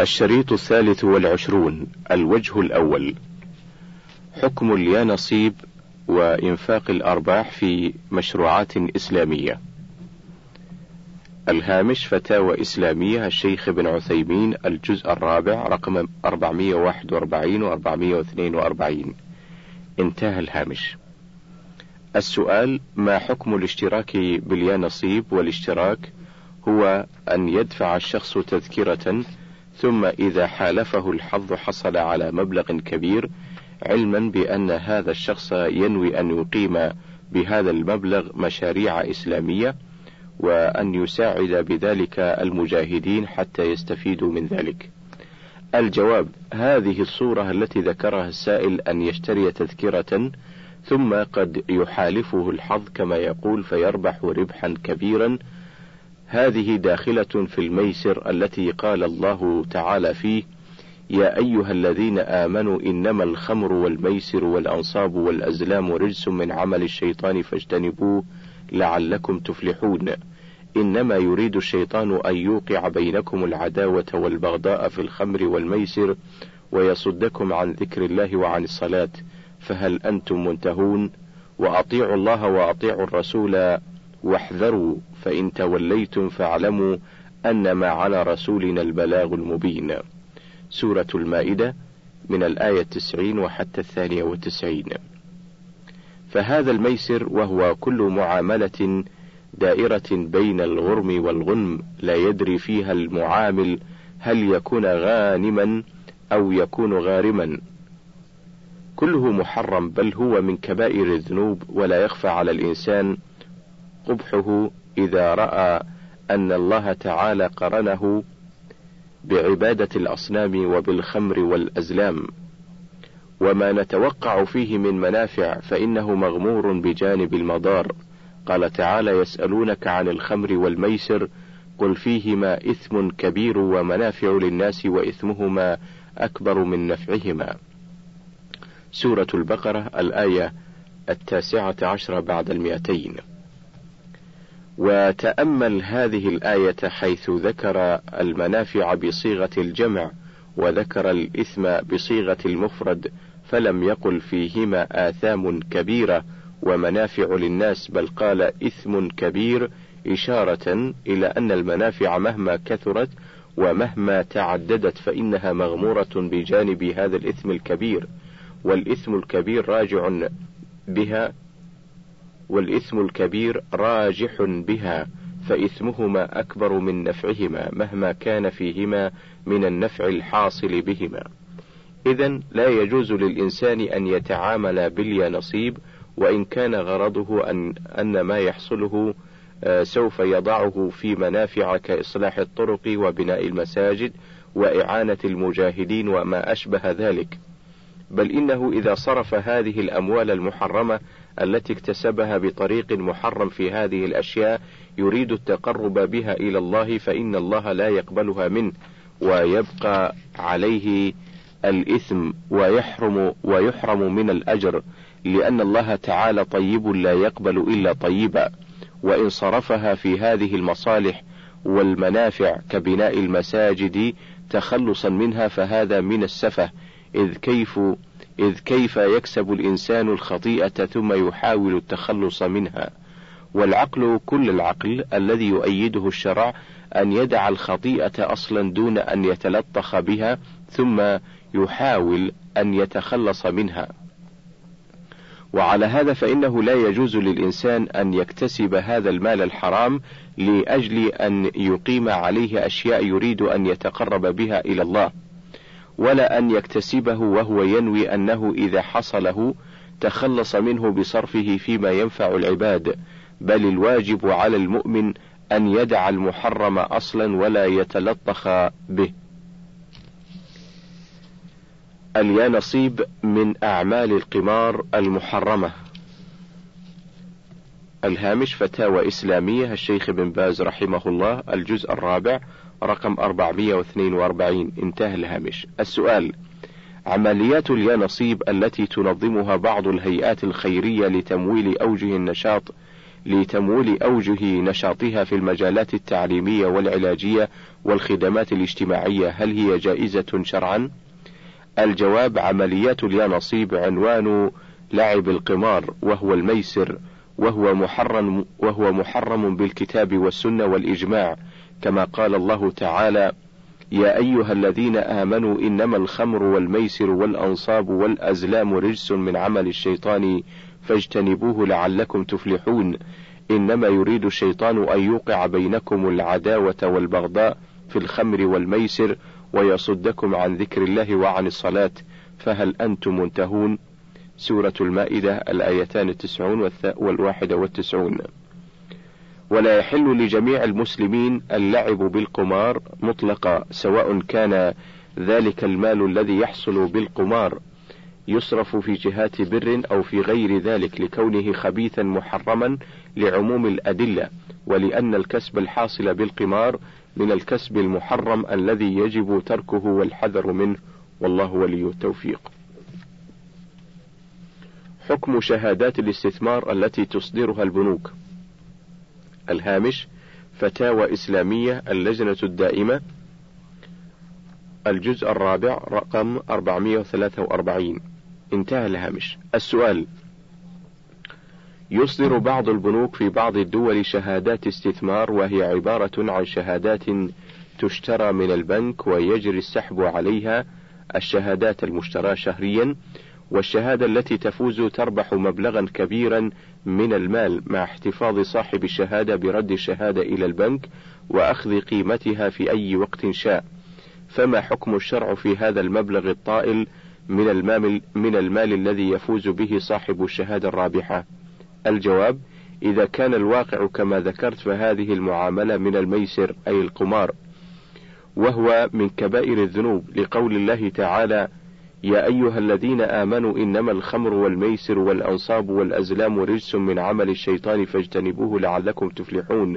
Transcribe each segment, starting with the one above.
الشريط الثالث والعشرون الوجه الأول. حكم اليانصيب وإنفاق الأرباح في مشروعات إسلامية. الهامش فتاوى إسلامية الشيخ ابن عثيمين الجزء الرابع رقم 441 و 442 انتهى الهامش. السؤال ما حكم الاشتراك باليانصيب؟ والاشتراك هو أن يدفع الشخص تذكرة ثم إذا حالفه الحظ حصل على مبلغ كبير علما بأن هذا الشخص ينوي أن يقيم بهذا المبلغ مشاريع إسلامية وأن يساعد بذلك المجاهدين حتى يستفيدوا من ذلك. الجواب: هذه الصورة التي ذكرها السائل أن يشتري تذكرة ثم قد يحالفه الحظ كما يقول فيربح ربحا كبيرا هذه داخلة في الميسر التي قال الله تعالى فيه: يا أيها الذين آمنوا إنما الخمر والميسر والأنصاب والأزلام رجس من عمل الشيطان فاجتنبوه لعلكم تفلحون. إنما يريد الشيطان أن يوقع بينكم العداوة والبغضاء في الخمر والميسر ويصدكم عن ذكر الله وعن الصلاة فهل أنتم منتهون؟ وأطيعوا الله وأطيعوا الرسول واحذروا فإن توليتم فاعلموا أنما على رسولنا البلاغ المبين. سورة المائدة من الآية التسعين وحتى الثانية والتسعين. فهذا الميسر وهو كل معاملة دائرة بين الغرم والغنم لا يدري فيها المعامل هل يكون غانما أو يكون غارما. كله محرم بل هو من كبائر الذنوب ولا يخفى على الإنسان قبحه إذا رأى أن الله تعالى قرنه بعبادة الأصنام وبالخمر والأزلام، وما نتوقع فيه من منافع فإنه مغمور بجانب المضار، قال تعالى: يسألونك عن الخمر والميسر، قل فيهما إثم كبير ومنافع للناس وإثمهما أكبر من نفعهما. سورة البقرة الآية التاسعة عشر بعد المئتين. وتأمل هذه الآية حيث ذكر المنافع بصيغة الجمع وذكر الإثم بصيغة المفرد فلم يقل فيهما آثام كبيرة ومنافع للناس بل قال إثم كبير إشارة إلى أن المنافع مهما كثرت ومهما تعددت فإنها مغمورة بجانب هذا الإثم الكبير. والإثم الكبير راجع بها والإثم الكبير راجح بها فإثمهما أكبر من نفعهما مهما كان فيهما من النفع الحاصل بهما. إذا لا يجوز للإنسان أن يتعامل باليانصيب وإن كان غرضه أن أن ما يحصله آه، سوف يضعه في منافع كإصلاح الطرق وبناء المساجد وإعانة المجاهدين وما أشبه ذلك. بل إنه إذا صرف هذه الأموال المحرمة التي اكتسبها بطريق محرم في هذه الأشياء يريد التقرب بها إلى الله فإن الله لا يقبلها منه ويبقى عليه الإثم ويحرم ويحرم من الأجر لأن الله تعالى طيب لا يقبل إلا طيبا. وإن صرفها في هذه المصالح والمنافع كبناء المساجد تخلصا منها فهذا من السفه إذ كيف إذ كيف يكسب الإنسان الخطيئة ثم يحاول التخلص منها؟ والعقل كل العقل الذي يؤيده الشرع أن يدع الخطيئة أصلا دون أن يتلطخ بها ثم يحاول أن يتخلص منها. وعلى هذا فإنه لا يجوز للإنسان أن يكتسب هذا المال الحرام لأجل أن يقيم عليه أشياء يريد أن يتقرب بها إلى الله. ولا أن يكتسبه وهو ينوي أنه إذا حصله تخلص منه بصرفه فيما ينفع العباد، بل الواجب على المؤمن أن يدع المحرم أصلا ولا يتلطخ به. اليانصيب من أعمال القمار المحرمة. الهامش فتاوى إسلامية الشيخ بن باز رحمه الله الجزء الرابع رقم 442 انتهى الهامش. السؤال عمليات اليانصيب التي تنظمها بعض الهيئات الخيرية لتمويل أوجه النشاط لتمويل أوجه نشاطها في المجالات التعليمية والعلاجية والخدمات الاجتماعية هل هي جائزة شرعا؟ الجواب عمليات اليانصيب عنوان لعب القمار وهو الميسر وهو محرم وهو محرم بالكتاب والسنة والإجماع. كما قال الله تعالى: يا أيها الذين آمنوا إنما الخمر والميسر والأنصاب والأزلام رجس من عمل الشيطان فاجتنبوه لعلكم تفلحون. إنما يريد الشيطان أن يوقع بينكم العداوة والبغضاء في الخمر والميسر ويصدكم عن ذكر الله وعن الصلاة. فهل أنتم منتهون؟ سورة المائدة الآيتان التسعون والواحدة والتسعون. ولا يحل لجميع المسلمين اللعب بالقمار مطلقا سواء كان ذلك المال الذي يحصل بالقمار يصرف في جهات بر أو في غير ذلك لكونه خبيثا محرما لعموم الأدلة ولأن الكسب الحاصل بالقمار من الكسب المحرم الذي يجب تركه والحذر منه والله ولي التوفيق. حكم شهادات الاستثمار التي تصدرها البنوك. الهامش فتاوى إسلامية اللجنة الدائمة الجزء الرابع رقم 443 انتهى الهامش. السؤال يصدر بعض البنوك في بعض الدول شهادات استثمار وهي عبارة عن شهادات تشترى من البنك ويجري السحب عليها الشهادات المشتراه شهريا. والشهادة التي تفوز تربح مبلغا كبيرا من المال مع احتفاظ صاحب الشهادة برد الشهادة إلى البنك وأخذ قيمتها في أي وقت شاء. فما حكم الشرع في هذا المبلغ الطائل من المال من المال الذي يفوز به صاحب الشهادة الرابحة؟ الجواب: إذا كان الواقع كما ذكرت فهذه المعاملة من الميسر أي القمار، وهو من كبائر الذنوب لقول الله تعالى: يا أيها الذين آمنوا إنما الخمر والميسر والأنصاب والأزلام رجس من عمل الشيطان فاجتنبوه لعلكم تفلحون.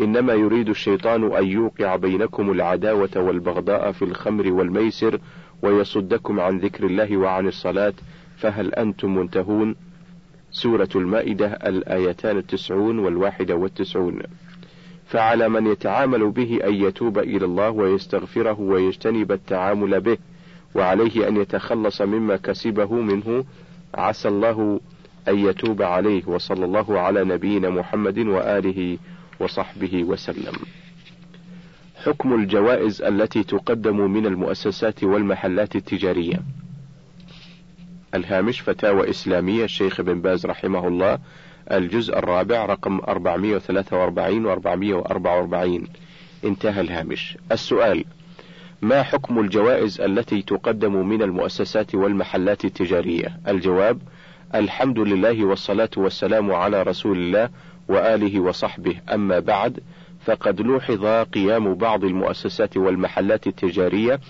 إنما يريد الشيطان أن يوقع بينكم العداوة والبغضاء في الخمر والميسر ويصدكم عن ذكر الله وعن الصلاة فهل أنتم منتهون؟ سورة المائدة الآيتان التسعون والواحدة والتسعون. فعلى من يتعامل به أن يتوب إلى الله ويستغفره ويجتنب التعامل به. وعليه أن يتخلص مما كسبه منه عسى الله أن يتوب عليه وصلى الله على نبينا محمد وآله وصحبه وسلم. حكم الجوائز التي تقدم من المؤسسات والمحلات التجارية. الهامش فتاوى إسلامية الشيخ بن باز رحمه الله الجزء الرابع رقم 443 و 444 انتهى الهامش. السؤال: ما حكم الجوائز التي تقدم من المؤسسات والمحلات التجارية؟ الجواب: الحمد لله والصلاة والسلام على رسول الله وآله وصحبه، أما بعد فقد لوحظ قيام بعض المؤسسات والمحلات التجارية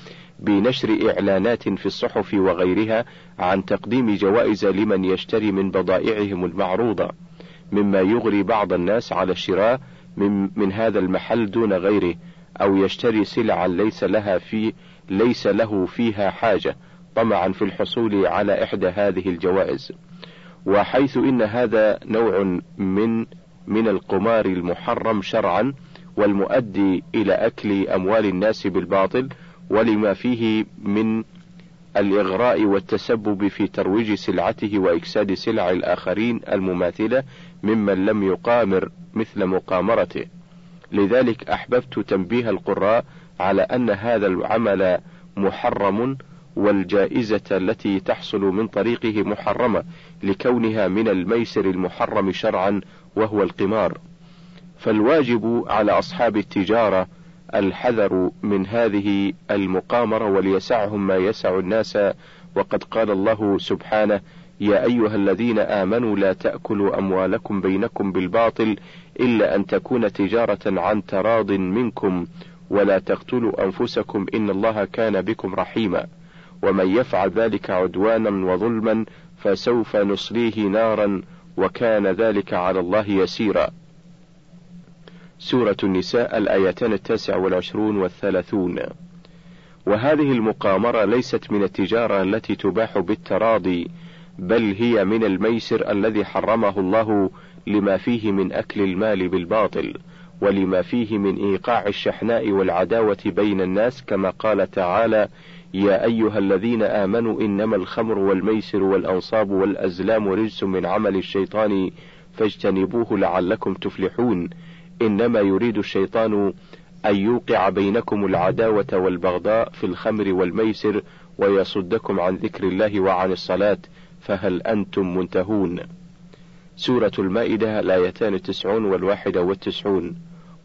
بنشر إعلانات في الصحف وغيرها عن تقديم جوائز لمن يشتري من بضائعهم المعروضة، مما يغري بعض الناس على الشراء من, من هذا المحل دون غيره، أو يشتري سلعا ليس لها في ليس له فيها حاجة طمعا في الحصول على إحدى هذه الجوائز. وحيث إن هذا نوع من من القمار المحرم شرعا والمؤدي إلى أكل أموال الناس بالباطل ولما فيه من الإغراء والتسبب في ترويج سلعته وإكساد سلع الآخرين المماثلة ممن لم يقامر مثل مقامرته. لذلك أحببت تنبيه القراء على أن هذا العمل محرم والجائزة التي تحصل من طريقه محرمة لكونها من الميسر المحرم شرعا وهو القمار. فالواجب على أصحاب التجارة الحذر من هذه المقامرة وليسعهم ما يسع الناس وقد قال الله سبحانه يا أيها الذين آمنوا لا تأكلوا أموالكم بينكم بالباطل إلا أن تكون تجارة عن تراض منكم ولا تقتلوا أنفسكم إن الله كان بكم رحيما. ومن يفعل ذلك عدوانا وظلما فسوف نصليه نارا وكان ذلك على الله يسيرا. سورة النساء الآيتان التاسع والعشرون والثلاثون. وهذه المقامرة ليست من التجارة التي تباح بالتراضي بل هي من الميسر الذي حرمه الله لما فيه من أكل المال بالباطل ولما فيه من إيقاع الشحناء والعداوة بين الناس كما قال تعالى يا أيها الذين آمنوا إنما الخمر والميسر والأنصاب والأزلام رجس من عمل الشيطان فاجتنبوه لعلكم تفلحون. إنما يريد الشيطان أن يوقع بينكم العداوة والبغضاء في الخمر والميسر ويصدكم عن ذكر الله وعن الصلاة فهل أنتم منتهون؟ سورة المائدة الآيتان التسعون والواحدة والتسعون.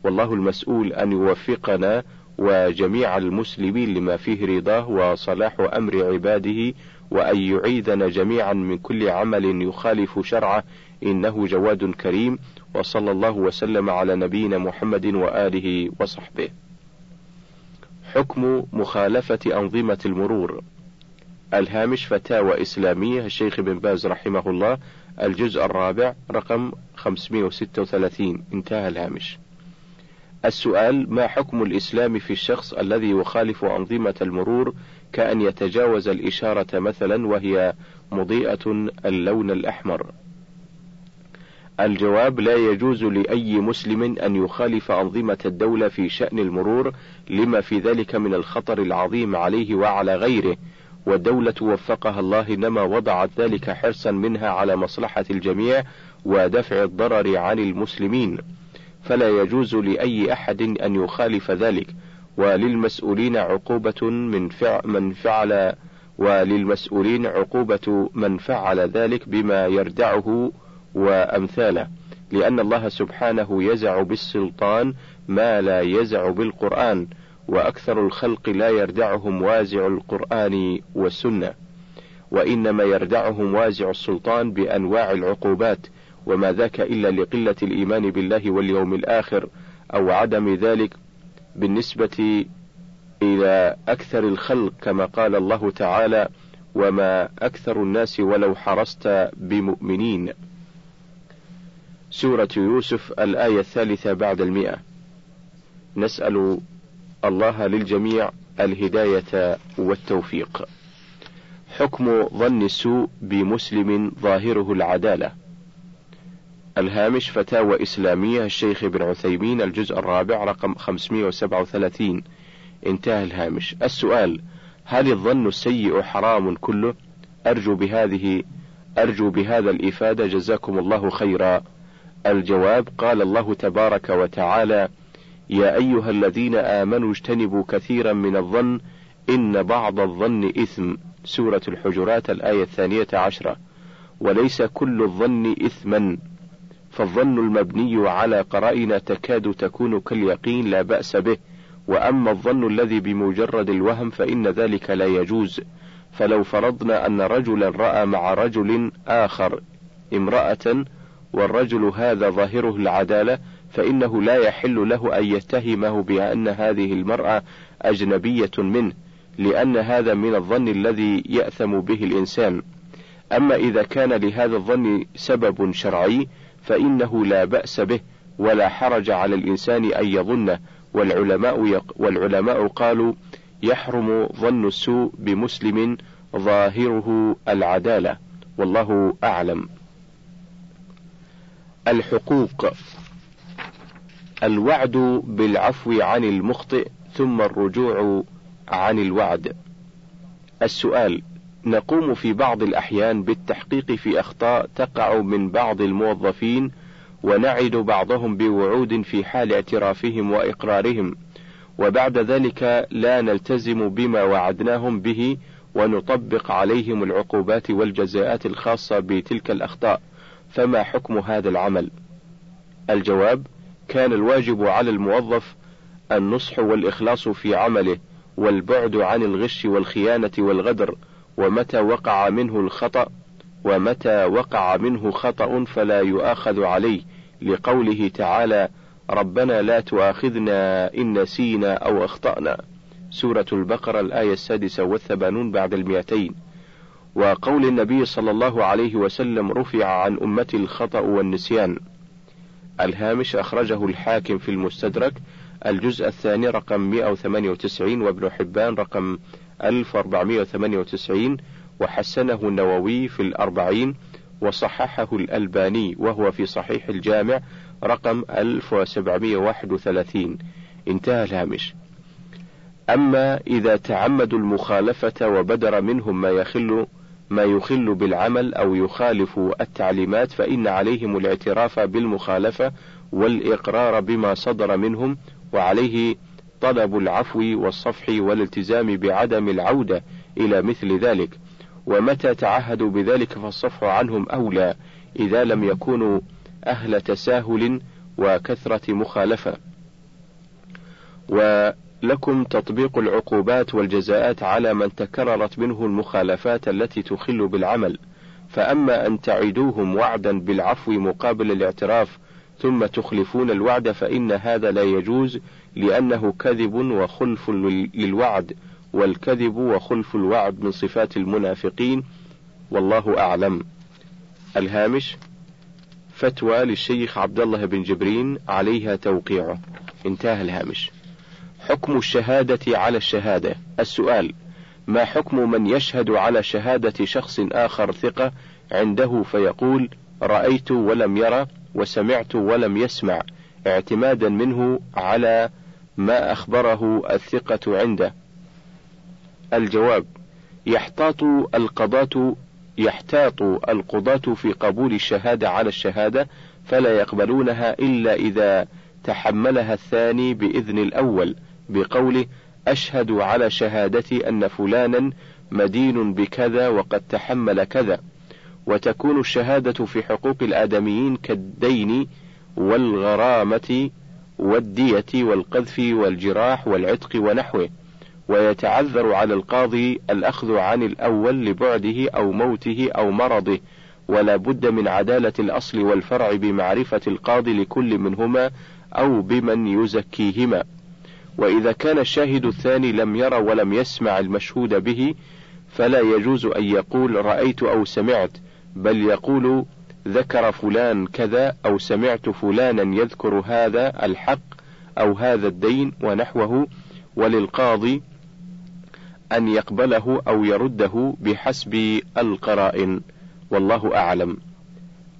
والله المسؤول أن يوفقنا وجميع المسلمين لما فيه رضاه وصلاح أمر عباده وأن يعيذنا جميعا من كل عمل يخالف شرعه. إنه جواد كريم. وصلى الله وسلم على نبينا محمد وآله وصحبه. حكم مخالفة أنظمة المرور. الهامش فتاوى إسلامية الشيخ بن باز رحمه الله الجزء الرابع رقم 536 انتهى الهامش. السؤال ما حكم الإسلام في الشخص الذي يخالف أنظمة المرور كأن يتجاوز الإشارة مثلا وهي مضيئة اللون الأحمر؟ الجواب لا يجوز لأي مسلم أن يخالف أنظمة الدولة في شأن المرور لما في ذلك من الخطر العظيم عليه وعلى غيره. والدولة وفقها الله إنما وضعت ذلك حرصا منها على مصلحة الجميع ودفع الضرر عن المسلمين. فلا يجوز لأي أحد أن يخالف ذلك. وللمسؤولين عقوبة من فعل من فعل وللمسؤولين عقوبة من فعل ذلك بما يردعه وأمثاله. لأن الله سبحانه يزع بالسلطان ما لا يزع بالقرآن. وأكثر الخلق لا يردعهم وازع القرآن والسنة وإنما يردعهم وازع السلطان بأنواع العقوبات وما ذاك إلا لقلة الإيمان بالله واليوم الآخر أو عدم ذلك بالنسبة إلى أكثر الخلق كما قال الله تعالى وما أكثر الناس ولو حرصت بمؤمنين سورة يوسف الآية الثالثة بعد المئة. نسأل الله للجميع الهداية والتوفيق. حكم ظن السوء بمسلم ظاهره العدالة. الهامش فتاوى إسلامية الشيخ ابن عثيمين الجزء الرابع رقم 537 انتهى الهامش. السؤال هل الظن السيء حرام كله؟ أرجو بهذه أرجو بهذا الإفادة. جزاكم الله خيرا. الجواب قال الله تبارك وتعالى يا أيها الذين آمنوا اجتنبوا كثيرا من الظن إن بعض الظن إثم. سورة الحجرات الآية الثانية عشرة. وليس كل الظن إثما. فالظن المبني على قرائن تكاد تكون كاليقين لا بأس به. وأما الظن الذي بمجرد الوهم فإن ذلك لا يجوز. فلو فرضنا أن رجلا رأى مع رجل آخر امرأة والرجل هذا ظاهره العدالة فإنه لا يحل له أن يتهمه بأن هذه المرأة أجنبية منه لأن هذا من الظن الذي يأثم به الإنسان. أما إذا كان لهذا الظن سبب شرعي فإنه لا بأس به ولا حرج على الإنسان أن يظنه. والعلماء يق والعلماء قالوا يحرم ظن السوء بمسلم ظاهره العدالة. والله أعلم. الحقوق. الوعد بالعفو عن المخطئ ثم الرجوع عن الوعد. السؤال نقوم في بعض الأحيان بالتحقيق في أخطاء تقع من بعض الموظفين ونعد بعضهم بوعود في حال اعترافهم وإقرارهم وبعد ذلك لا نلتزم بما وعدناهم به ونطبق عليهم العقوبات والجزاءات الخاصة بتلك الأخطاء فما حكم هذا العمل الجواب كان الواجب على الموظف النصح والإخلاص في عمله والبعد عن الغش والخيانة والغدر ومتى وقع منه الخطأ ومتى وقع منه خطأ فلا يؤاخذ عليه لقوله تعالى ربنا لا تؤاخذنا إن نسينا أو أخطأنا سورة البقرة الآية السادسة والثمانون بعد المئتين. وقول النبي صلى الله عليه وسلم رفع عن أمتي الخطأ والنسيان الهامش أخرجه الحاكم في المستدرك الجزء الثاني رقم 198 وابن حبان رقم 1498 وحسنه النووي في الأربعين وصححه الألباني وهو في صحيح الجامع رقم 1731 انتهى الهامش. أما إذا تعمدوا المخالفة وبدر منهم ما يخل ما يخل بالعمل أو يخالف التعليمات فإن عليهم الاعتراف بالمخالفة والإقرار بما صدر منهم وعليه طلب العفو والصفح والالتزام بعدم العودة إلى مثل ذلك. ومتى تعهدوا بذلك فالصفح عنهم أولى إذا لم يكونوا أهل تساهل وكثرة مخالفة. ولكم تطبيق العقوبات والجزاءات على من تكررت منه المخالفات التي تخل بالعمل فأما أن تعدوهم وعدا بالعفو مقابل الاعتراف ثم تخلفون الوعد فإن هذا لا يجوز لأنه كذب وخلف للوعد والكذب وخلف الوعد من صفات المنافقين والله أعلم. الهامش فتوى للشيخ عبد الله بن جبرين عليها توقيعه. انتهى الهامش. حكم الشهادة على الشهادة. السؤال: ما حكم من يشهد على شهادة شخص آخر ثقة عنده فيقول: رأيت ولم يرى وسمعت ولم يسمع اعتمادا منه على ما أخبره الثقة عنده الجواب يحتاط القضاة يحتاط القضاة في قبول الشهادة على الشهادة فلا يقبلونها إلا إذا تحملها الثاني بإذن الأول بقوله أشهد على شهادتي أن فلانا مدين بكذا وقد تحمل كذا. وتكون الشهادة في حقوق الآدميين كالدين والغرامة والدية والقذف والجراح والعتق ونحوه. ويتعذر على القاضي الأخذ عن الأول لبعده أو موته أو مرضه. ولا بد من عدالة الأصل والفرع بمعرفة القاضي لكل منهما أو بمن يزكيهما. وإذا كان الشاهد الثاني لم ير ولم يسمع المشهود به فلا يجوز أن يقول رأيت أو سمعت بل يقول ذكر فلان كذا أو سمعت فلانا يذكر هذا الحق أو هذا الدين ونحوه وللقاضي أن يقبله أو يرده بحسب القرائن. والله أعلم.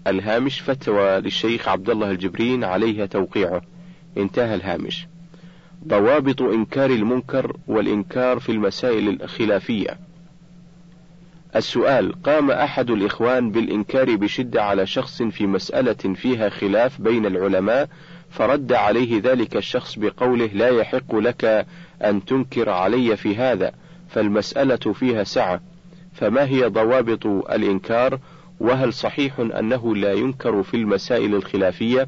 الهامش فتوى للشيخ عبد الله الجبرين عليها توقيعه. انتهى الهامش. ضوابط إنكار المنكر والإنكار في المسائل الخلافية. السؤال قام أحد الإخوان بالإنكار بشدة على شخص في مسألة فيها خلاف بين العلماء فرد عليه ذلك الشخص بقوله لا يحق لك أن تنكر علي في هذا فالمسألة فيها سعة. فما هي ضوابط الإنكار؟ وهل صحيح أنه لا ينكر في المسائل الخلافية؟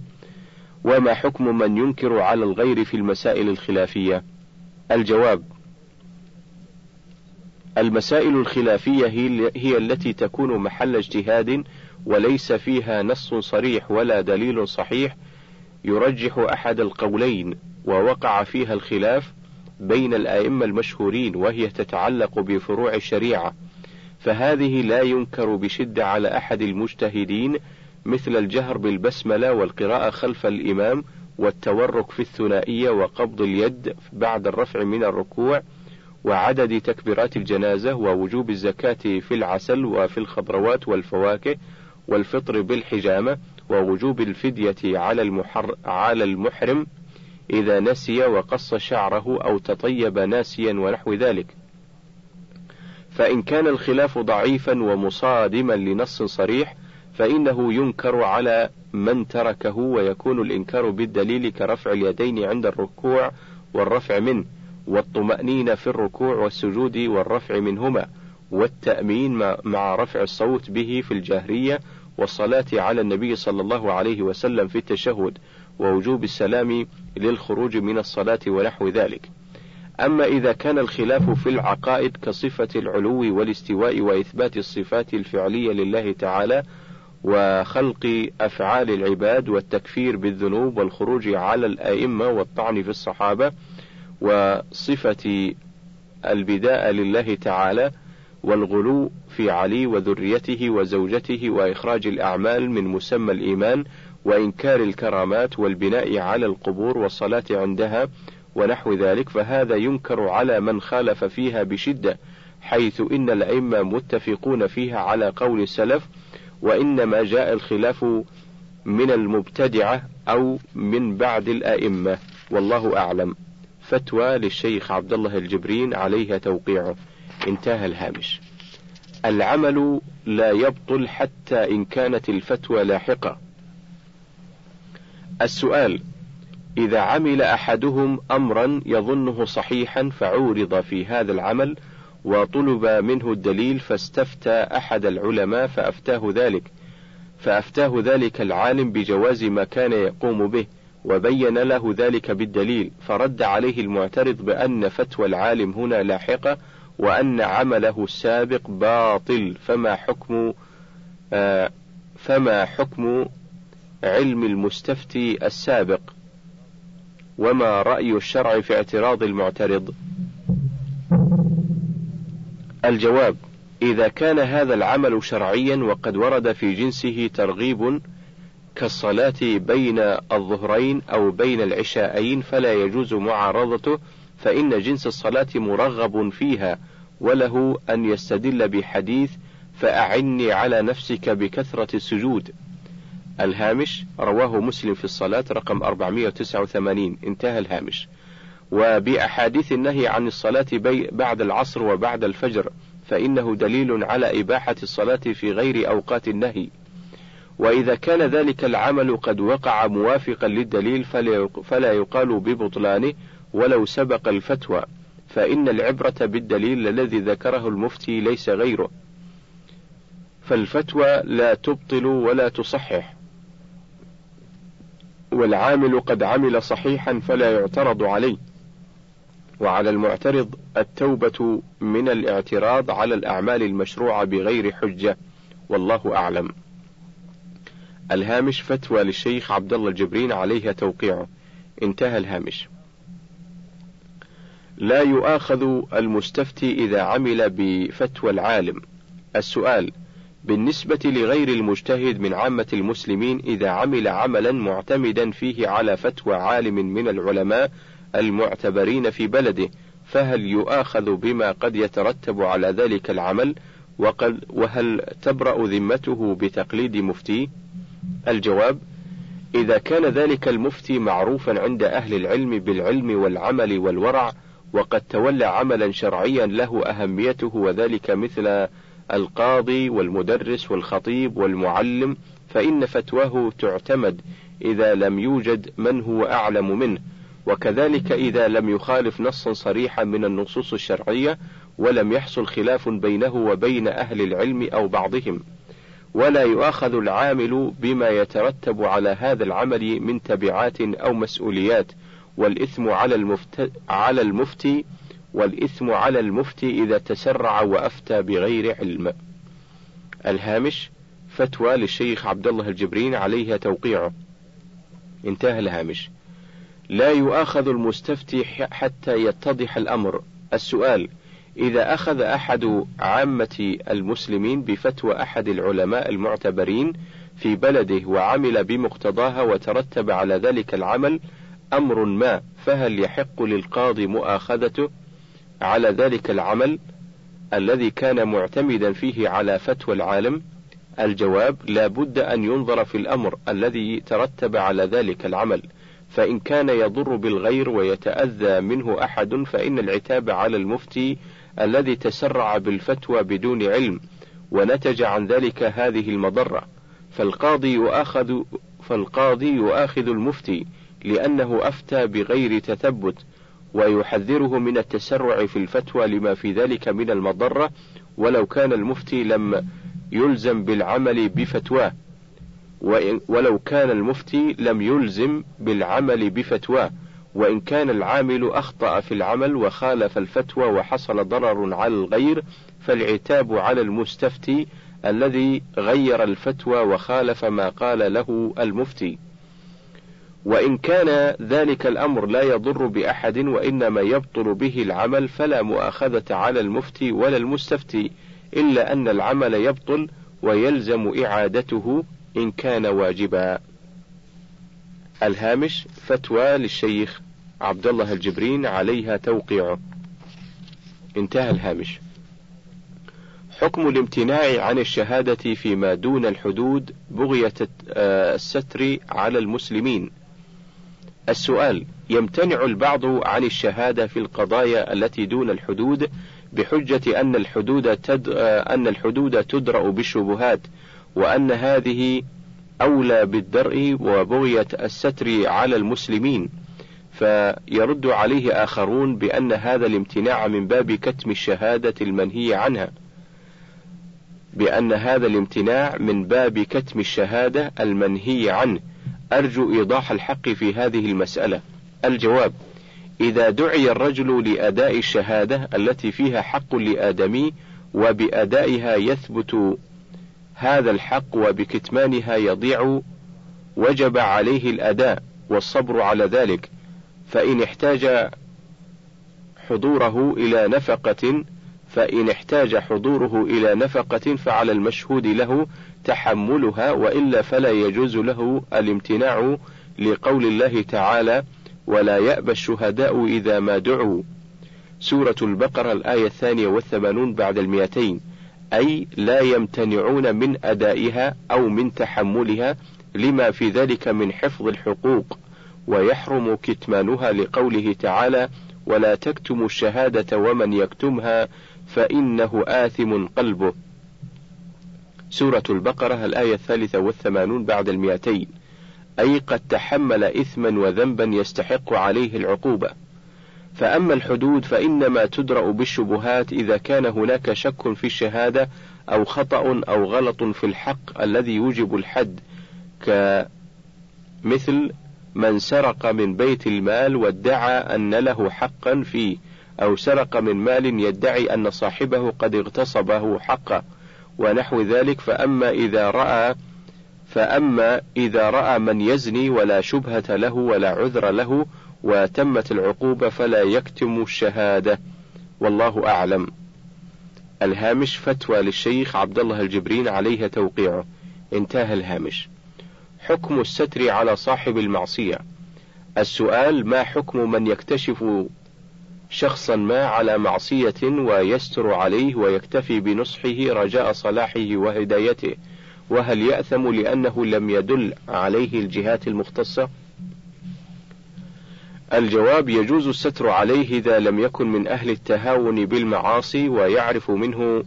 وما حكم من ينكر على الغير في المسائل الخلافية؟ الجواب المسائل الخلافية هي التي تكون محل اجتهاد وليس فيها نص صريح ولا دليل صحيح يرجح أحد القولين ووقع فيها الخلاف بين الآئمة المشهورين وهي تتعلق بفروع الشريعة. فهذه لا ينكر بشدة على أحد المجتهدين مثل الجهر بالبسملة والقراءة خلف الإمام والتورك في الثنائية وقبض اليد بعد الرفع من الركوع وعدد تكبيرات الجنازة ووجوب الزكاة في العسل وفي الخضروات والفواكه والفطر بالحجامة ووجوب الفدية على المحر على المحرم إذا نسي وقص شعره أو تطيب ناسيا ونحو ذلك. فإن كان الخلاف ضعيفا ومصادما لنص صريح فإنه ينكر على من تركه ويكون الإنكار بالدليل كرفع اليدين عند الركوع والرفع منه والطمأنينة في الركوع والسجود والرفع منهما والتأمين مع رفع الصوت به في الجهرية والصلاة على النبي صلى الله عليه وسلم في التشهد ووجوب السلام للخروج من الصلاة ونحو ذلك. أما إذا كان الخلاف في العقائد كصفة العلو والاستواء وإثبات الصفات الفعلية لله تعالى وخلق أفعال العباد والتكفير بالذنوب والخروج على الأئمة والطعن في الصحابة وصفة البداء لله تعالى والغلو في علي وذريته وزوجته وإخراج الأعمال من مسمى الإيمان وإنكار الكرامات والبناء على القبور والصلاة عندها ونحو ذلك فهذا ينكر على من خالف فيها بشدة حيث إن الأئمة متفقون فيها على قول السلف وإنما جاء الخلاف من المبتدعة أو من بعد الأئمة. والله أعلم. فتوى للشيخ عبد الله الجبرين عليها توقيعه. انتهى الهامش. العمل لا يبطل حتى إن كانت الفتوى لاحقة. السؤال إذا عمل أحدهم أمرا يظنه صحيحا فعورض في هذا العمل وطلب منه الدليل فاستفتى أحد العلماء فأفتاه ذلك فأفتاه ذلك العالم بجواز ما كان يقوم به وبين له ذلك بالدليل فرد عليه المعترض بأن فتوى العالم هنا لاحقة وأن عمله السابق باطل فما حكم آه فما حكم علم المستفتي السابق؟ وما رأي الشرع في اعتراض المعترض؟ الجواب إذا كان هذا العمل شرعيا وقد ورد في جنسه ترغيب كالصلاة بين الظهرين أو بين العشاءين فلا يجوز معارضته فإن جنس الصلاة مرغب فيها وله أن يستدل بحديث فأعني على نفسك بكثرة السجود. الهامش رواه مسلم في الصلاة رقم 489 انتهى الهامش. وبأحاديث النهي عن الصلاة بعد العصر وبعد الفجر فإنه دليل على إباحة الصلاة في غير أوقات النهي. وإذا كان ذلك العمل قد وقع موافقا للدليل فلا يقال ببطلانه ولو سبق الفتوى فإن العبرة بالدليل الذي ذكره المفتي ليس غيره. فالفتوى لا تبطل ولا تصحح. والعامل قد عمل صحيحا فلا يعترض عليه. وعلى المعترض التوبة من الاعتراض على الأعمال المشروعة بغير حجة. والله أعلم. الهامش فتوى للشيخ عبد الله الجبرين عليها توقيعه انتهى الهامش. لا يؤاخذ المستفتي إذا عمل بفتوى العالم. السؤال بالنسبة لغير المجتهد من عامة المسلمين إذا عمل عملا معتمدا فيه على فتوى عالم من العلماء المعتبرين في بلده فهل يؤاخذ بما قد يترتب على ذلك العمل؟ وقد وهل تبرأ ذمته بتقليد مفتيه الجواب إذا كان ذلك المفتي معروفا عند أهل العلم بالعلم والعمل والورع وقد تولى عملا شرعيا له أهميته وذلك مثل القاضي والمدرس والخطيب والمعلم فإن فتواه تعتمد إذا لم يوجد من هو أعلم منه. وكذلك إذا لم يخالف نصا صريحا من النصوص الشرعية ولم يحصل خلاف بينه وبين أهل العلم أو بعضهم ولا يؤاخذ العامل بما يترتب على هذا العمل من تبعات أو مسؤوليات والإثم على المفت... على المفتي والإثم على المفتي إذا تسرع وأفتى بغير علم. الهامش فتوى للشيخ عبد الله الجبرين عليها توقيعه. انتهى الهامش. لا يؤاخذ المستفتي حتى يتضح الأمر. السؤال: إذا أخذ أحد عامة المسلمين بفتوى أحد العلماء المعتبرين في بلده وعمل بمقتضاها وترتب على ذلك العمل أمر ما فهل يحق للقاضي مؤاخذته على ذلك العمل الذي كان معتمدا فيه على فتوى العالم الجواب لا بد أن ينظر في الأمر الذي ترتب على ذلك العمل فإن كان يضر بالغير ويتأذى منه أحد فإن العتاب على المفتي الذي تسرع بالفتوى بدون علم ونتج عن ذلك هذه المضرة. فالقاضي يؤاخذ فالقاضي يؤاخذ المفتي لأنه أفتى بغير تثبت ويحذره من التسرع في الفتوى لما في ذلك من المضرة ولو كان المفتي لم يلزم بالعمل بفتواه. ولو كان المفتي لم يلزم بالعمل بفتواه وإن كان العامل أخطأ في العمل وخالف الفتوى وحصل ضرر على الغير فالعتاب على المستفتي الذي غير الفتوى وخالف ما قال له المفتي. وإن كان ذلك الأمر لا يضر بأحد وإنما يبطل به العمل فلا مؤاخذة على المفتي ولا المستفتي إلا أن العمل يبطل ويلزم إعادته إن كان واجبا. الهامش فتوى للشيخ عبد الله الجبرين عليها توقيعه. انتهى الهامش. حكم الامتناع عن الشهادة فيما دون الحدود بغية الستر على المسلمين. السؤال: يمتنع البعض عن الشهادة في القضايا التي دون الحدود بحجة أن الحدود تد... أن الحدود تدرأ بالشبهات، وأن هذه أولى بالدرء وبغية الستر على المسلمين. فيرد عليه آخرون بأن هذا الامتناع من باب كتم الشهادة المنهي عنها. بأن هذا الامتناع من باب كتم الشهادة المنهي عنه أرجو إيضاح الحق في هذه المسألة الجواب إذا دعي الرجل لأداء الشهادة التي فيها حق لآدمي وبأدائها يثبت هذا الحق وبكتمانها يضيع وجب عليه الأداء والصبر على ذلك فإن احتاج حضوره إلى نفقة فإن احتاج حضوره إلى نفقة فعلى المشهود له تحملها وإلا فلا يجوز له الامتناع لقول الله تعالى ولا يأبى الشهداء إذا ما دعوا سورة البقرة الآية الثانية والثمانون بعد المئتين. أي لا يمتنعون من أدائها أو من تحملها لما في ذلك من حفظ الحقوق ويحرم كتمانها لقوله تعالى ولا تكتموا الشهادة ومن يكتمها فإنه آثم قلبه. سورة البقرة الآية الثالثة والثمانون بعد المئتين. أي قد تحمل إثما وذنبا يستحق عليه العقوبة. فأما الحدود فإنما تدرأ بالشبهات إذا كان هناك شك في الشهادة أو خطأ أو غلط في الحق الذي يوجب الحد كمثل من سرق من بيت المال وادعى أن له حقا فيه أو سرق من مال يدعي أن صاحبه قد اغتصبه حقه ونحو ذلك. فأما إذا رأى فأما إذا رأى من يزني ولا شبهة له ولا عذر له وتمت العقوبة فلا يكتم الشهادة والله أعلم. الهامش فتوى للشيخ عبد الله الجبرين عليها توقيعه. انتهى الهامش. حكم الستر على صاحب المعصية. السؤال ما حكم من يكتشف شخصا ما على معصية ويستر عليه ويكتفي بنصحه رجاء صلاحه وهدايته وهل يأثم لأنه لم يدل عليه الجهات المختصة؟ الجواب يجوز الستر عليه إذا لم يكن من أهل التهاون بالمعاصي ويعرف منه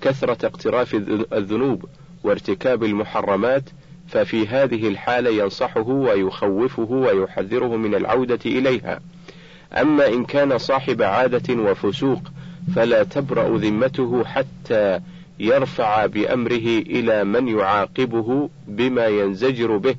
كثرة اقتراف الذنوب وارتكاب المحرمات ففي هذه الحالة ينصحه ويخوفه ويحذره من العودة إليها. أما إن كان صاحب عادة وفسوق فلا تبرأ ذمته حتى يرفع بأمره إلى من يعاقبه بما ينزجر به.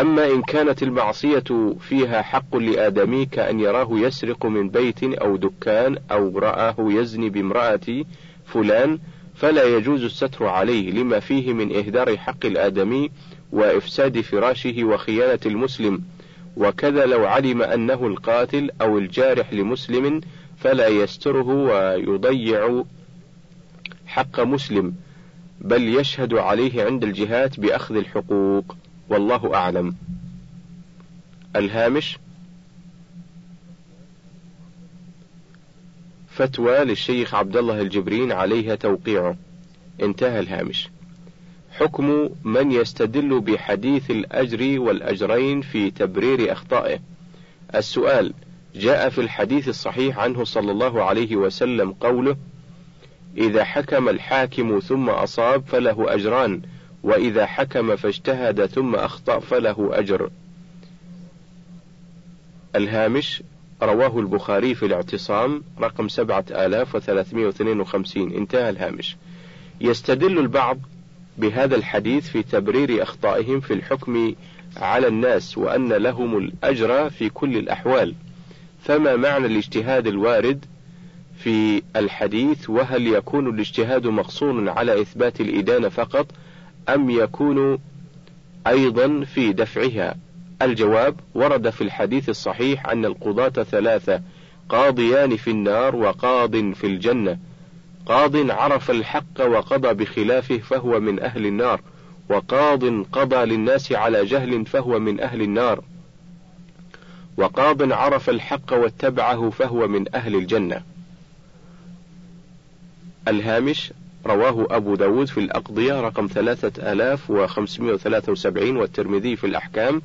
أما إن كانت المعصية فيها حق لآدمي كأن يراه يسرق من بيت أو دكان أو رآه يزني بامرأة فلان فلا يجوز الستر عليه لما فيه من إهدار حق الآدمي وإفساد فراشه وخيانة المسلم. وكذا لو علم أنه القاتل أو الجارح لمسلم فلا يستره ويضيع حق مسلم بل يشهد عليه عند الجهات بأخذ الحقوق. والله أعلم. الهامش فتوى للشيخ عبد الله الجبرين عليها توقيعه. انتهى الهامش. حكم من يستدل بحديث الأجر والأجرين في تبرير أخطائه. السؤال: جاء في الحديث الصحيح عنه صلى الله عليه وسلم قوله: إذا حكم الحاكم ثم أصاب فله أجران، وإذا حكم فاجتهد ثم أخطأ فله أجر. الهامش رواه البخاري في الاعتصام رقم سبعة آلاف وثلاثمائة واثنين وخمسين. انتهى الهامش. يستدل البعض بهذا الحديث في تبرير أخطائهم في الحكم على الناس وأن لهم الأجر في كل الأحوال. فما معنى الاجتهاد الوارد في الحديث؟ وهل يكون الاجتهاد مقصور على إثبات الإدانة فقط أم يكون أيضا في دفعها؟ الجواب ورد في الحديث الصحيح أن القضاة ثلاثة قاضيان في النار وقاض في الجنة. قاض عرف الحق وقضى بخلافه فهو من أهل النار وقاض قضى للناس على جهل فهو من أهل النار. وقاض عرف الحق واتبعه فهو من أهل الجنة. الهامش رواه أبو داود في الأقضية رقم 3573 والترمذي في الأحكام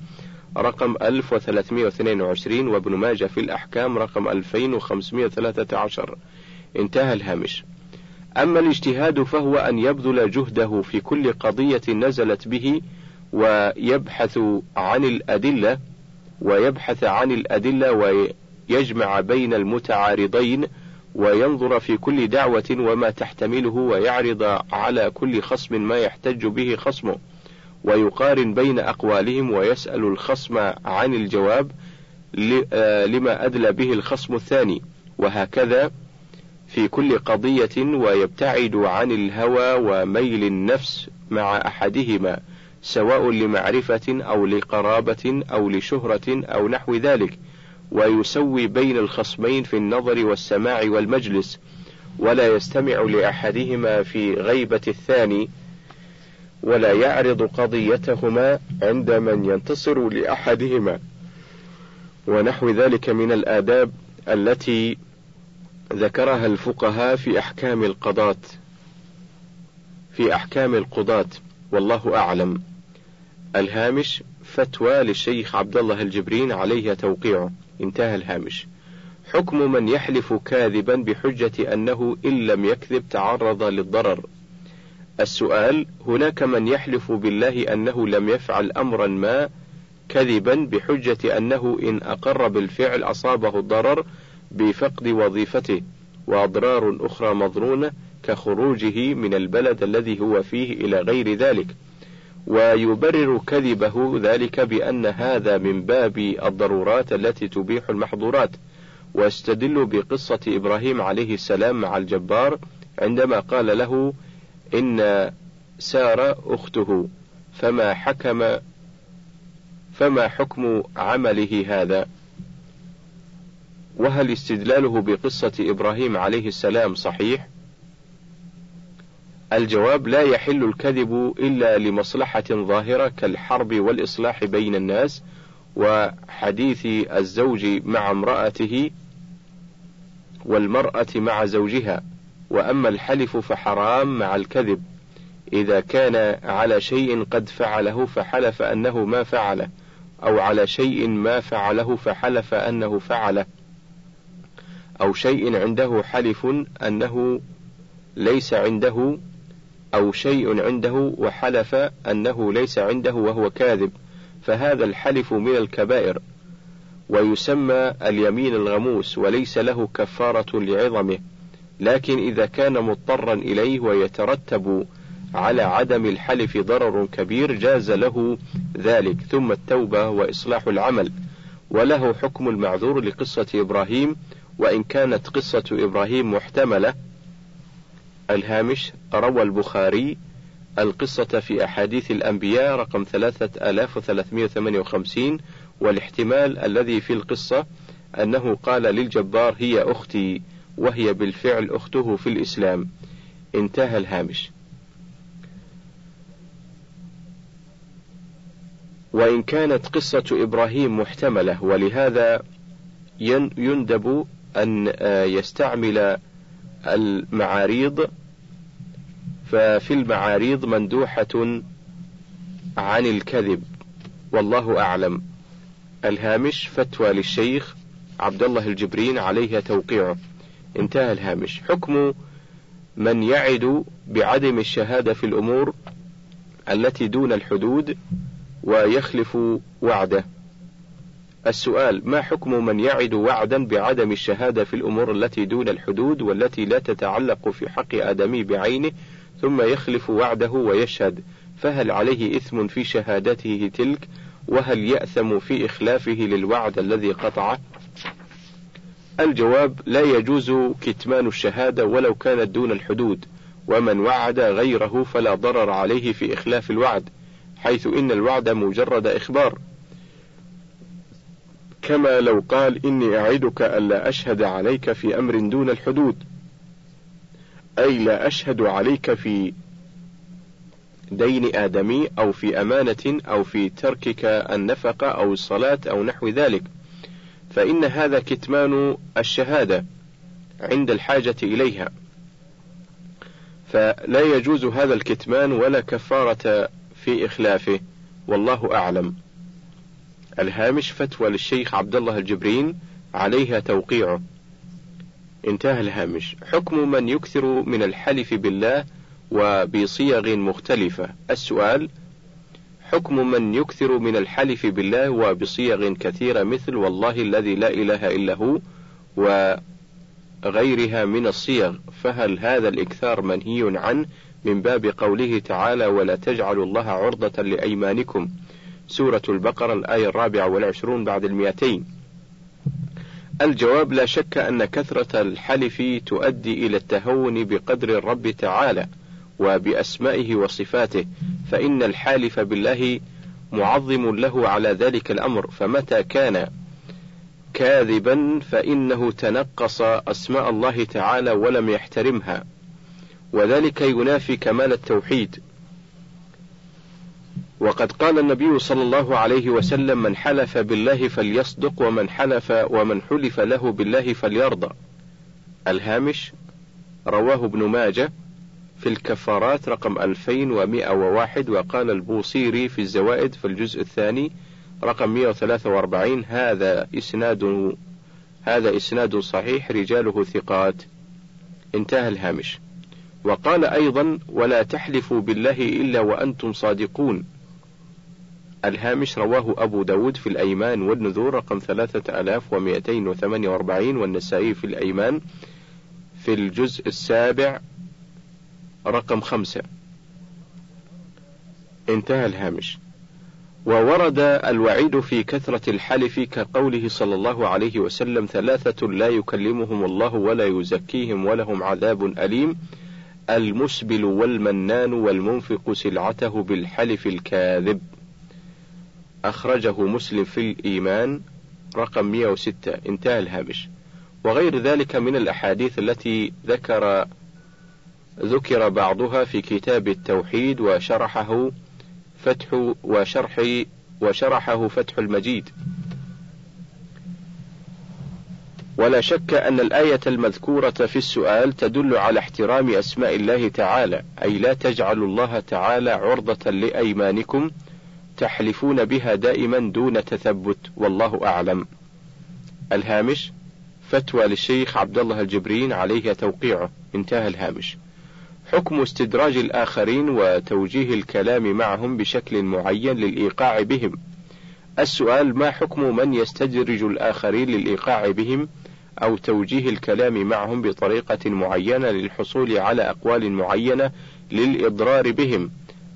رقم 1322 وابن ماجه في الأحكام رقم 2513 انتهى الهامش. أما الاجتهاد فهو أن يبذل جهده في كل قضية نزلت به ويبحث عن الأدلة ويبحث عن الأدلة ويجمع بين المتعارضين وينظر في كل دعوة وما تحتمله ويعرض على كل خصم ما يحتج به خصمه ويقارن بين أقوالهم ويسأل الخصم عن الجواب آه، لما أدلى به الخصم الثاني. وهكذا في كل قضية ويبتعد عن الهوى وميل النفس مع أحدهما سواء لمعرفة أو لقرابة أو لشهرة أو نحو ذلك. ويسوي بين الخصمين في النظر والسماع والمجلس ولا يستمع لأحدهما في غيبة الثاني ولا يعرض قضيتهما عند من ينتصر لأحدهما. ونحو ذلك من الآداب التي ذكرها الفقهاء في أحكام القضاة. في أحكام القضاة والله أعلم. الهامش فتوى للشيخ عبد الله الجبرين عليه توقيعه. انتهى الهامش. حكم من يحلف كاذبا بحجة أنه إن لم يكذب تعرض للضرر. السؤال هناك من يحلف بالله أنه لم يفعل أمرا ما كذبا بحجة أنه إن أقر بالفعل أصابه الضرر بفقد وظيفته وأضرار أخرى مظنونة كخروجه من البلد الذي هو فيه إلى غير ذلك. ويبرر كذبه ذلك بأن هذا من باب الضرورات التي تبيح المحظورات واستدل بقصة إبراهيم عليه السلام مع الجبار عندما قال له إن سارة أخته فما حكم فما حكم عمله هذا؟ وهل استدلاله بقصة إبراهيم عليه السلام صحيح؟ الجواب لا يحل الكذب إلا لمصلحة ظاهرة كالحرب والإصلاح بين الناس وحديث الزوج مع امرأته والمرأة مع زوجها. وأما الحلف فحرام مع الكذب. إذا كان على شيء قد فعله فحلف أنه ما فعله أو على شيء ما فعله فحلف أنه فعله. أو شيء عنده حلف أنه ليس عنده أو شيء عنده وحلف أنه ليس عنده وهو كاذب فهذا الحلف من الكبائر. ويسمى اليمين الغموس وليس له كفارة لعظمه. لكن إذا كان مضطرا إليه ويترتب على عدم الحلف ضرر كبير جاز له ذلك. ثم التوبة وإصلاح العمل. وله حكم المعذور لقصة إبراهيم وإن كانت قصة إبراهيم محتملة الهامش روى البخاري القصة في أحاديث الأنبياء رقم 3358 والاحتمال الذي في القصة أنه قال للجبار هي أختي وهي بالفعل أخته في الإسلام. انتهى الهامش. وإن كانت قصة إبراهيم محتملة ولهذا يندب أن آه، يستعمل المعاريض ففي المعاريض مندوحة عن الكذب والله أعلم. الهامش فتوى للشيخ عبد الله الجبرين عليه توقيعه. انتهى الهامش. حكم من يعد بعدم الشهادة في الأمور التي دون الحدود ويخلف وعده. السؤال ما حكم من يعد وعدا بعدم الشهادة في الأمور التي دون الحدود والتي لا تتعلق في حق آدمي بعينه ثم يخلف وعده ويشهد فهل عليه إثم في شهادته تلك؟ وهل يأثم في إخلافه للوعد الذي قطعه الجواب لا يجوز كتمان الشهادة ولو كانت دون الحدود ومن وعد غيره فلا ضرر عليه في إخلاف الوعد حيث إن الوعد مجرد إخبار. كما لو قال إني أعدك ألا أشهد عليك في أمر دون الحدود. أي لا أشهد عليك في دين آدمي أو في أمانة أو في تركك النفقة أو الصلاة أو نحو ذلك. فإن هذا كتمان الشهادة عند الحاجة إليها. فلا يجوز هذا الكتمان ولا كفارة في إخلافه والله أعلم. الهامش فتوى للشيخ عبد الله الجبرين عليها توقيعه. انتهى الهامش. حكم من يكثر من الحلف بالله وبصيغ مختلفة. السؤال حكم من يكثر من الحلف بالله وبصيغ كثيرة مثل والله الذي لا إله إلا هو وغيرها من الصيغ فهل هذا الإكثار منهي عنه من باب قوله تعالى ولا تجعلوا الله عرضة لأيمانكم؟ سورة البقرة الآية الرابعة والعشرون بعد المئتين. الجواب لا شك أن كثرة الحلف تؤدي إلى التهون بقدر الرب تعالى وبأسمائه وصفاته فإن الحالف بالله معظم له على ذلك الأمر فمتى كان كاذبا فإنه تنقص أسماء الله تعالى ولم يحترمها. وذلك ينافي كمال التوحيد. وقد قال النبي صلى الله عليه وسلم من حلف بالله فليصدق ومن حلف ومن حلف له بالله فليرضى. الهامش رواه ابن ماجه في الكفارات رقم 2101 وقال البوصيري في الزوائد في الجزء الثاني رقم 143 هذا إسناد هذا إسناد صحيح رجاله ثقات. انتهى الهامش. وقال أيضا ولا تحلفوا بالله إلا وأنتم صادقون. الهامش رواه أبو داود في الأيمان والنذور رقم 3248 والنسائي في الأيمان في الجزء السابع رقم خمسة. انتهى الهامش. وورد الوعيد في كثرة الحلف كقوله صلى الله عليه وسلم ثلاثة لا يكلمهم الله ولا يزكيهم ولهم عذاب أليم المسبل والمنان والمنفق سلعته بالحلف الكاذب. أخرجه مسلم في الإيمان رقم 106 انتهى الهامش. وغير ذلك من الأحاديث التي ذكر ذكر بعضها في كتاب التوحيد وشرحه فتح وشرح وشرحه فتح المجيد. ولا شك أن الآية المذكورة في السؤال تدل على احترام أسماء الله تعالى أي لا تجعلوا الله تعالى عرضة لأيمانكم تحلفون بها دائما دون تثبت والله أعلم الهامش فتوى للشيخ عبد الله الجبرين عليه توقيعه انتهى الهامش حكم استدراج الآخرين وتوجيه الكلام معهم بشكل معين للإيقاع بهم. السؤال ما حكم من يستدرج الآخرين للإيقاع بهم أو توجيه الكلام معهم بطريقة معينة للحصول على أقوال معينة للإضرار بهم؟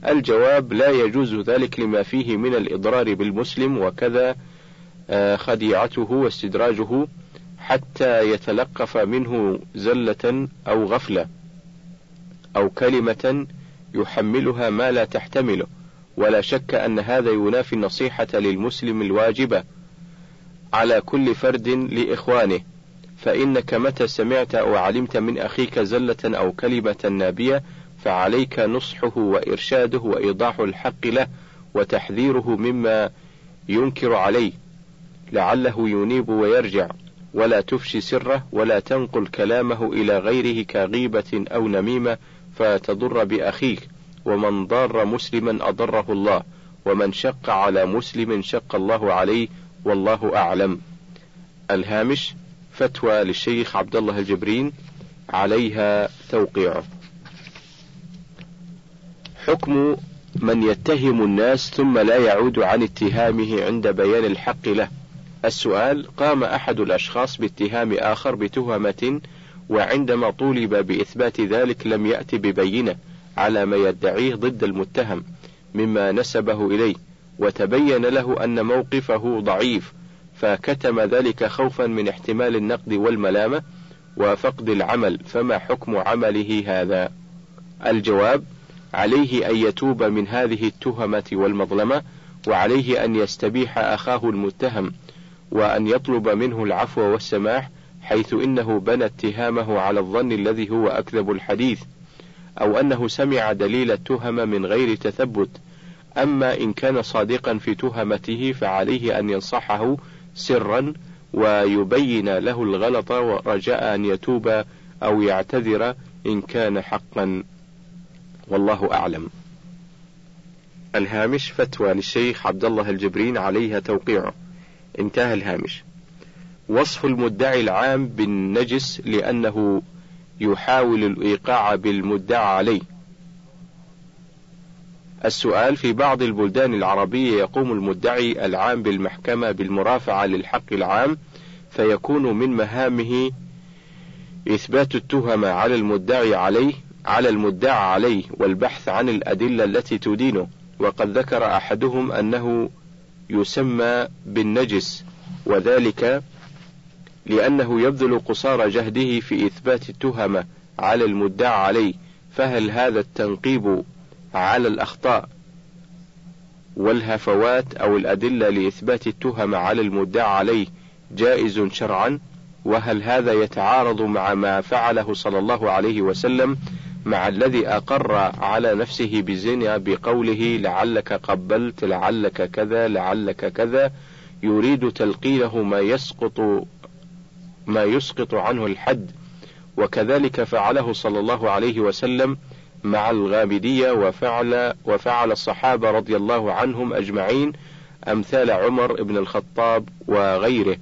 الجواب لا يجوز ذلك لما فيه من الإضرار بالمسلم وكذا آه، خديعته واستدراجه حتى يتلقف منه زلة أو غفلة. أو كلمة يحملها ما لا تحتمله ولا شك أن هذا ينافي النصيحة للمسلم الواجبة على كل فرد لإخوانه فإنك متى سمعت أو علمت من أخيك زلة أو كلمة نابية فعليك نصحه وإرشاده وإيضاح الحق له وتحذيره مما ينكر عليه لعله ينيب ويرجع ولا تفشي سره ولا تنقل كلامه إلى غيره كغيبة أو نميمة فتضر بأخيك ومن ضار مسلما أضره الله ومن شق على مسلم شق الله عليه والله أعلم. الهامش فتوى للشيخ عبد الله الجبرين عليها توقيعه حكم من يتهم الناس ثم لا يعود عن اتهامه عند بيان الحق له. السؤال قام أحد الأشخاص باتهام آخر بتهمة وعندما طولب بإثبات ذلك لم يأت ببينة على ما يدعيه ضد المتهم مما نسبه إليه وتبين له أن موقفه ضعيف فكتم ذلك خوفا من احتمال النقد والملامة وفقد العمل. فما حكم عمله هذا؟ الجواب عليه أن يتوب من هذه التهمة والمظلمة وعليه أن يستبيح أخاه المتهم وأن يطلب منه العفو والسماح حيث إنه بنى اتهامه على الظن الذي هو أكذب الحديث أو أنه سمع دليل التهم من غير تثبت. أما إن كان صادقا في تهمته فعليه أن ينصحه سرا ويبين له الغلط رجاء أن يتوب أو يعتذر إن كان حقا. والله أعلم. الهامش فتوى للشيخ عبد الله الجبرين عليها توقيعه انتهى الهامش. وصف المدعي العام بالنجس لأنه يحاول الإيقاع بالمدعى عليه. السؤال في بعض البلدان العربية يقوم المدعي العام بالمحكمة بالمرافعة للحق العام فيكون من مهامه إثبات التهمة على المدعي عليه على المدعى عليه والبحث عن الأدلة التي تدينه. وقد ذكر أحدهم أنه يسمى بالنجس وذلك لأنه يبذل قصارى جهده في إثبات التهمة على المدعى عليه. فهل هذا التنقيب على الأخطاء والهفوات أو الأدلة لإثبات التهمة على المدعى عليه جائز شرعا؟ وهل هذا يتعارض مع ما فعله صلى الله عليه وسلم مع الذي أقر على نفسه بزنا بقوله لعلك قبلت لعلك كذا لعلك كذا. يريد تلقينه ما يسقط ما يسقط عنه الحد. وكذلك فعله صلى الله عليه وسلم مع الغامدية وفعل وفعل الصحابة رضي الله عنهم أجمعين أمثال عمر بن الخطاب وغيره.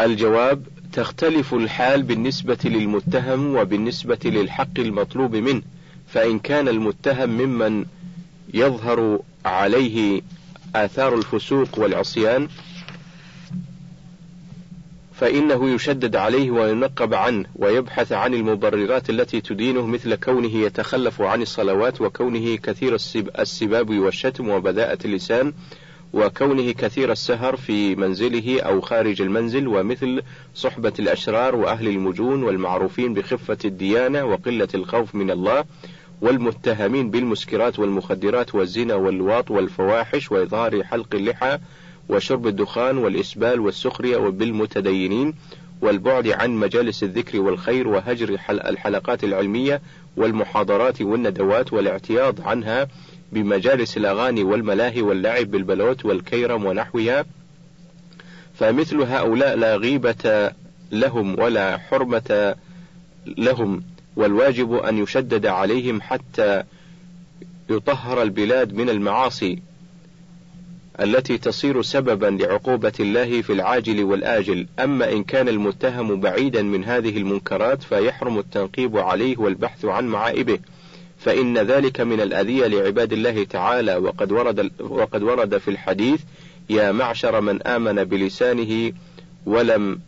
الجواب تختلف الحال بالنسبة للمتهم وبالنسبة للحق المطلوب منه فإن كان المتهم ممن يظهر عليه آثار الفسوق والعصيان فإنه يشدد عليه وينقب عنه ويبحث عن المبررات التي تدينه مثل كونه يتخلف عن الصلوات وكونه كثير السباب والشتم وبذاءة اللسان وكونه كثير السهر في منزله أو خارج المنزل ومثل صحبة الأشرار وأهل المجون والمعروفين بخفة الديانة وقلة الخوف من الله والمتهمين بالمسكرات والمخدرات والزنا واللواط والفواحش وإظهار حلق اللحى وشرب الدخان والإسبال والسخرية وبالمتدينين والبعد عن مجالس الذكر والخير وهجر الحلقات العلمية والمحاضرات والندوات والاعتياض عنها بمجالس الأغاني والملاهي واللعب بالبلوت والكيرم ونحوها فمثل هؤلاء لا غيبة لهم ولا حرمة لهم والواجب أن يشدد عليهم حتى يطهر البلاد من المعاصي التي تصير سببا لعقوبة الله في العاجل والآجل، أما إن كان المتهم بعيدا من هذه المنكرات فيحرم التنقيب عليه والبحث عن معائبه، فإن ذلك من الأذية لعباد الله تعالى. وقد ورد وقد ورد في الحديث يا معشر من آمن بلسانه ولم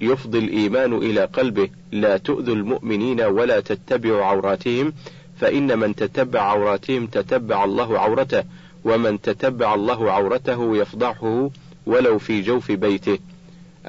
يفضي الإيمان إلى قلبه لا تؤذوا المؤمنين ولا تتبعوا عوراتهم فإن من تتبع عوراتهم تتبع الله عورته ومن تتبع الله عورته يفضحه ولو في جوف بيته.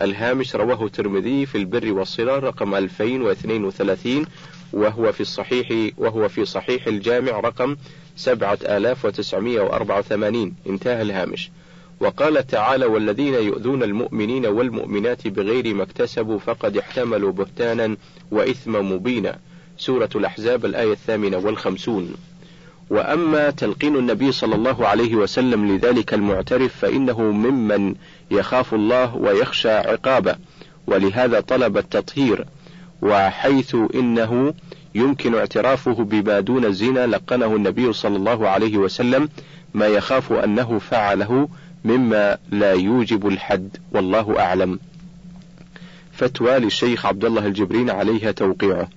الهامش رواه الترمذي في البر والصلة رقم 2032 وهو في الصحيح وهو في صحيح الجامع رقم 7984 انتهى الهامش. وقال تعالى والذين يؤذون المؤمنين والمؤمنات بغير ما اكتسبوا فقد احتملوا بهتانا وإثما مبينا. سورة الأحزاب الآية الثامنة والخمسون. وأما تلقين النبي صلى الله عليه وسلم لذلك المعترف فإنه ممن يخاف الله ويخشى عقابه ولهذا طلب التطهير. وحيث إنه يمكن اعترافه بما دون الزنا لقنه النبي صلى الله عليه وسلم ما يخاف أنه فعله مما لا يوجب الحد والله أعلم. فتوى للشيخ عبد الله الجبرين عليها توقيعه.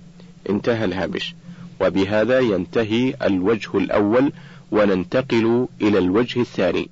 انتهى الهامش. وبهذا ينتهي الوجه الأول وننتقل إلى الوجه الثاني.